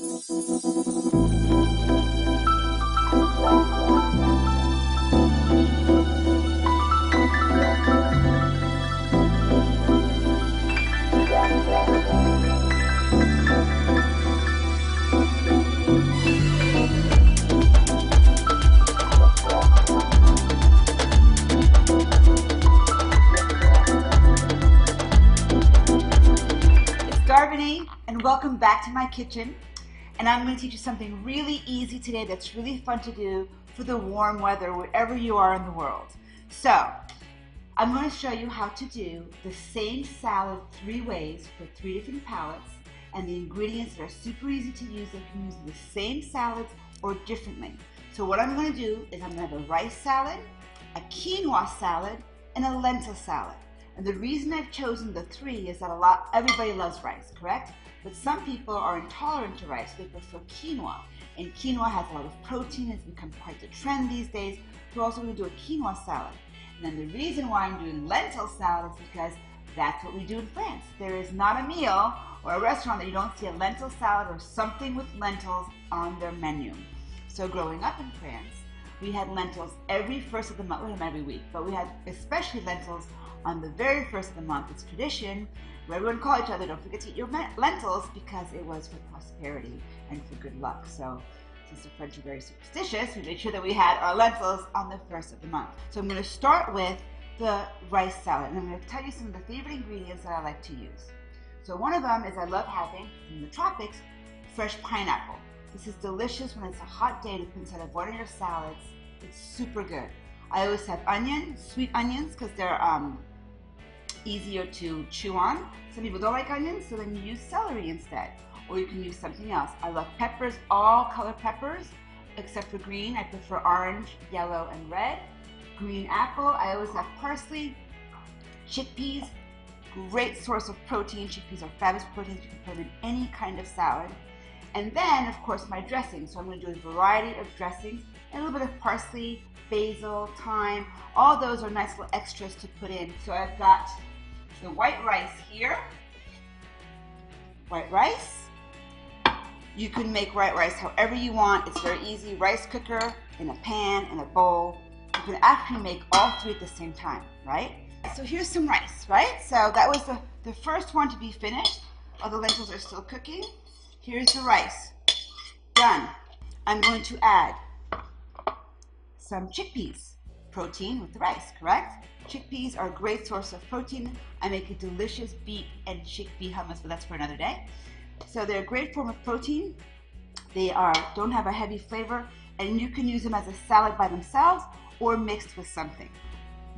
and welcome back to my kitchen. And I'm going to teach you something really easy today that's really fun to do for the warm weather wherever you are in the world. So, I'm going to show you how to do the same salad three ways for three different palates and the ingredients that are super easy to use that can use the same salads or differently. So what I'm going to do is I'm going to have a rice salad, a quinoa salad, and a lentil salad. And the reason I've chosen the three is that a lot, everybody loves rice, correct? But some people are intolerant to rice, they prefer quinoa. And quinoa has a lot of protein, it's become quite the trend these days. We're also going to do a quinoa salad. And then the reason why I'm doing lentil salad is because that's what we do in France. There is not a meal or a restaurant that you don't see a lentil salad or something with lentils on their menu. So growing up in France, we had lentils every first of the month, every week, but we had especially lentils on the very first of the month. It's tradition where everyone call each other, don't forget to eat your lentils because it was for prosperity and for good luck. So since the French are very superstitious, we made sure that we had our lentils on the first of the month. So I'm going to start with the rice salad, and I'm going to tell you some of the favorite ingredients that I like to use. So one of them is I love having, in the tropics, fresh pineapple. This is delicious when it's a hot day to put inside of one of your salads. It's super good. I always have onion, sweet onions, because they're um, easier to chew on. Some people don't like onions, so then you use celery instead. Or you can use something else. I love peppers, all color peppers, except for green. I prefer orange, yellow, and red. Green apple, I always have parsley. Chickpeas, great source of protein. Chickpeas are fabulous proteins. You can put them in any kind of salad. And then, of course, my dressing. So I'm going to do a variety of dressings a little bit of parsley, basil, thyme. All those are nice little extras to put in. So I've got the white rice here. White rice. You can make white rice however you want. It's very easy. Rice cooker, in a pan, in a bowl. You can actually make all three at the same time, right? So here's some rice, right? So that was the, the first one to be finished. All the lentils are still cooking. Here's the rice. Done. I'm going to add some chickpeas, protein with the rice, correct? Chickpeas are a great source of protein. I make a delicious beet and chickpea hummus, but that's for another day. So they're a great form of protein. They are don't have a heavy flavor, and you can use them as a salad by themselves or mixed with something.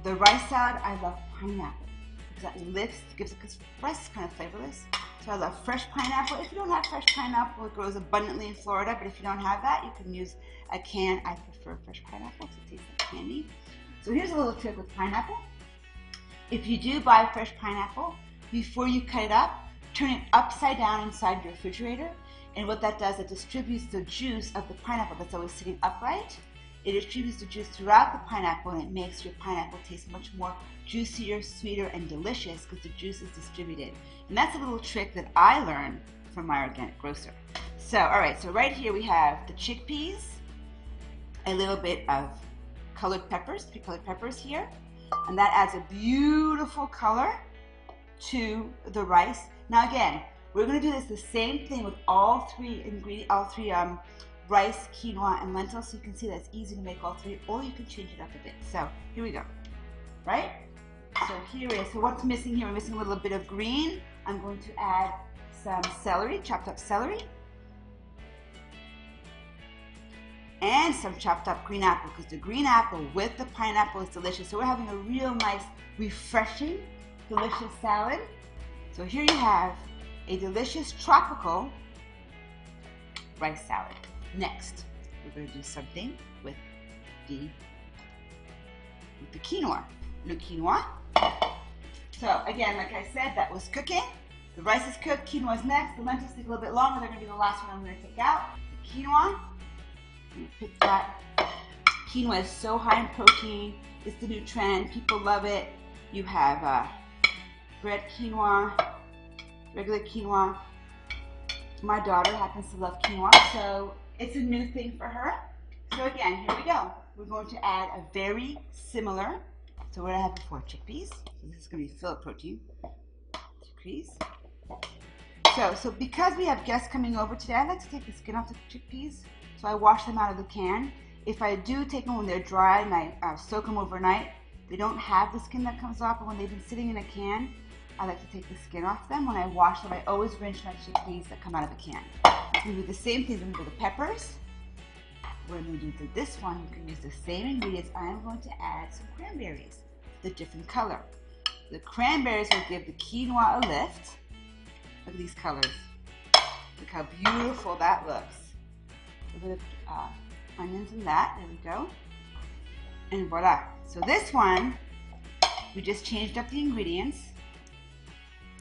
The rice salad, I love pineapple because that lifts, gives it, because rice is kind of flavorless. So I love fresh pineapple. If you don't have fresh pineapple, it grows abundantly in Florida, but if you don't have that, you can use a can. I prefer fresh pineapple to taste like candy. So here's a little trick with pineapple. If you do buy fresh pineapple, before you cut it up, turn it upside down inside your refrigerator. And what that does, it distributes the juice of the pineapple that's always sitting upright it distributes the juice throughout the pineapple and it makes your pineapple taste much more juicier, sweeter, and delicious because the juice is distributed. And that's a little trick that I learned from my organic grocer. So, all right, so right here we have the chickpeas, a little bit of colored peppers, three colored peppers here, and that adds a beautiful color to the rice. Now again, we're gonna do this the same thing with all three ingredients, all three um, rice, quinoa, and lentils. So you can see that it's easy to make all three, or you can change it up a bit. So here we go, right? So here is, so what's missing here? We're missing a little bit of green. I'm going to add some celery, chopped up celery. And some chopped up green apple, because the green apple with the pineapple is delicious. So we're having a real nice, refreshing, delicious salad. So here you have a delicious tropical rice salad. Next, we're going to do something with the with the quinoa. The quinoa. So again, like I said, that was cooking. The rice is cooked, quinoa is next. The lentils take a little bit longer. They're going to be the last one I'm going to take out. The quinoa. Put that. Quinoa is so high in protein. It's the new trend. People love it. You have uh, red quinoa, regular quinoa, my daughter happens to love quinoa, so it's a new thing for her. So again, here we go. We're going to add a very similar, so what I have before, chickpeas. So this is going to be filled protein. Chickpeas. So, so because we have guests coming over today, I like to take the skin off the chickpeas. So I wash them out of the can. If I do take them when they're dry and I uh, soak them overnight, they don't have the skin that comes off, but when they've been sitting in a can, I like to take the skin off them. When I wash them, I always rinse my chickpeas that come out of the can. We do the same thing with the peppers. When we do this one, you can use the same ingredients. I am going to add some cranberries, the different color. The cranberries will give the quinoa a lift. Look at these colors. Look how beautiful that looks. A bit of uh, onions in that. There we go. And voila. So this one, we just changed up the ingredients.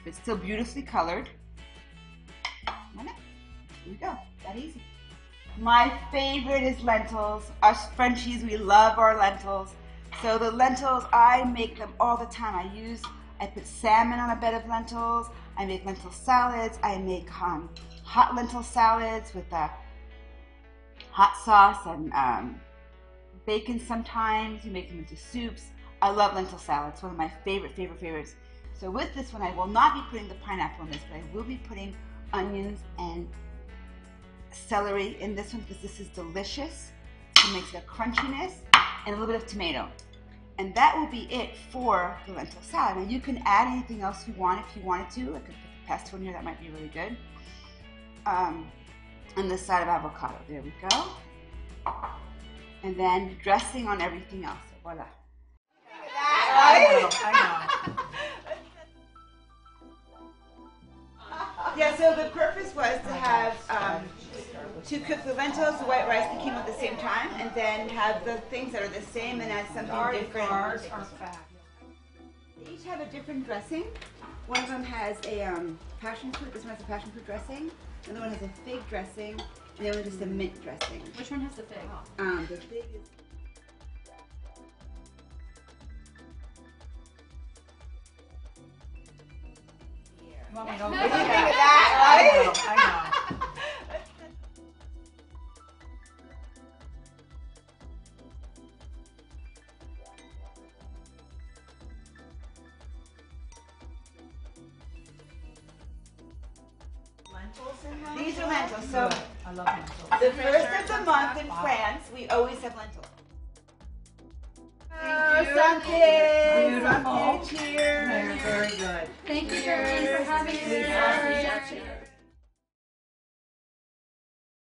It's still beautifully colored. Here we go. That easy. My favorite is lentils. Us Frenchies, we love our lentils. So the lentils, I make them all the time. I use, I put salmon on a bed of lentils. I make lentil salads. I make um, hot lentil salads with uh, hot sauce and um, bacon sometimes. You make them into soups. I love lentil salads. One of my favorite, favorite, favorites. So with this one, I will not be putting the pineapple in this, but I will be putting onions and celery in this one because this is delicious. It makes a crunchiness and a little bit of tomato. And that will be it for the lentil salad. Now you can add anything else you want if you wanted to. I could put the pesto in here, that might be really good. Um, and the side of avocado, there we go. And then dressing on everything else, voila. I know, I know. Yeah, so the purpose was to have um, to cook the lentils, the white rice, the quinoa at the same time, and then have the things that are the same and add something different. Ours are fat. They each have a different dressing. One of them has a um, passion fruit. This one has a passion fruit dressing. Another one has a fig dressing, and the other one just a mint dressing. Which one has the fig? Um, the fig is. Mommy, don't Lentils in that? These are lentils. So I love lentils. the first of the month in France, we always have lentils. Thank you. Santé, Beautiful. santé, cheers. Very, very good. Thank you, Gertie, for having us. Cheers. here.